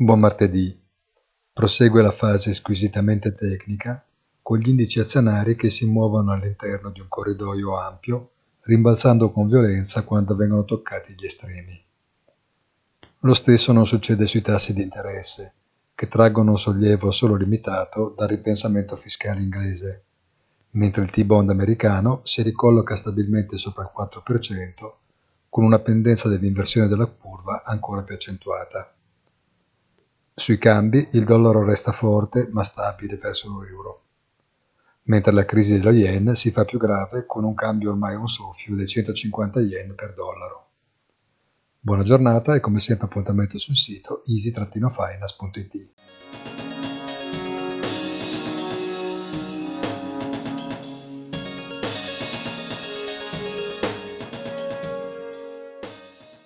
Buon martedì. Prosegue la fase squisitamente tecnica con gli indici azionari che si muovono all'interno di un corridoio ampio, rimbalzando con violenza quando vengono toccati gli estremi. Lo stesso non succede sui tassi di interesse, che traggono un sollievo solo limitato dal ripensamento fiscale inglese, mentre il T-bond americano si ricolloca stabilmente sopra il 4%, con una pendenza dell'inversione della curva ancora più accentuata. Sui cambi il dollaro resta forte ma stabile verso l'euro, mentre la crisi dello yen si fa più grave con un cambio ormai a un soffio dei 150 yen per dollaro. Buona giornata e come sempre appuntamento sul sito easy-finance.it.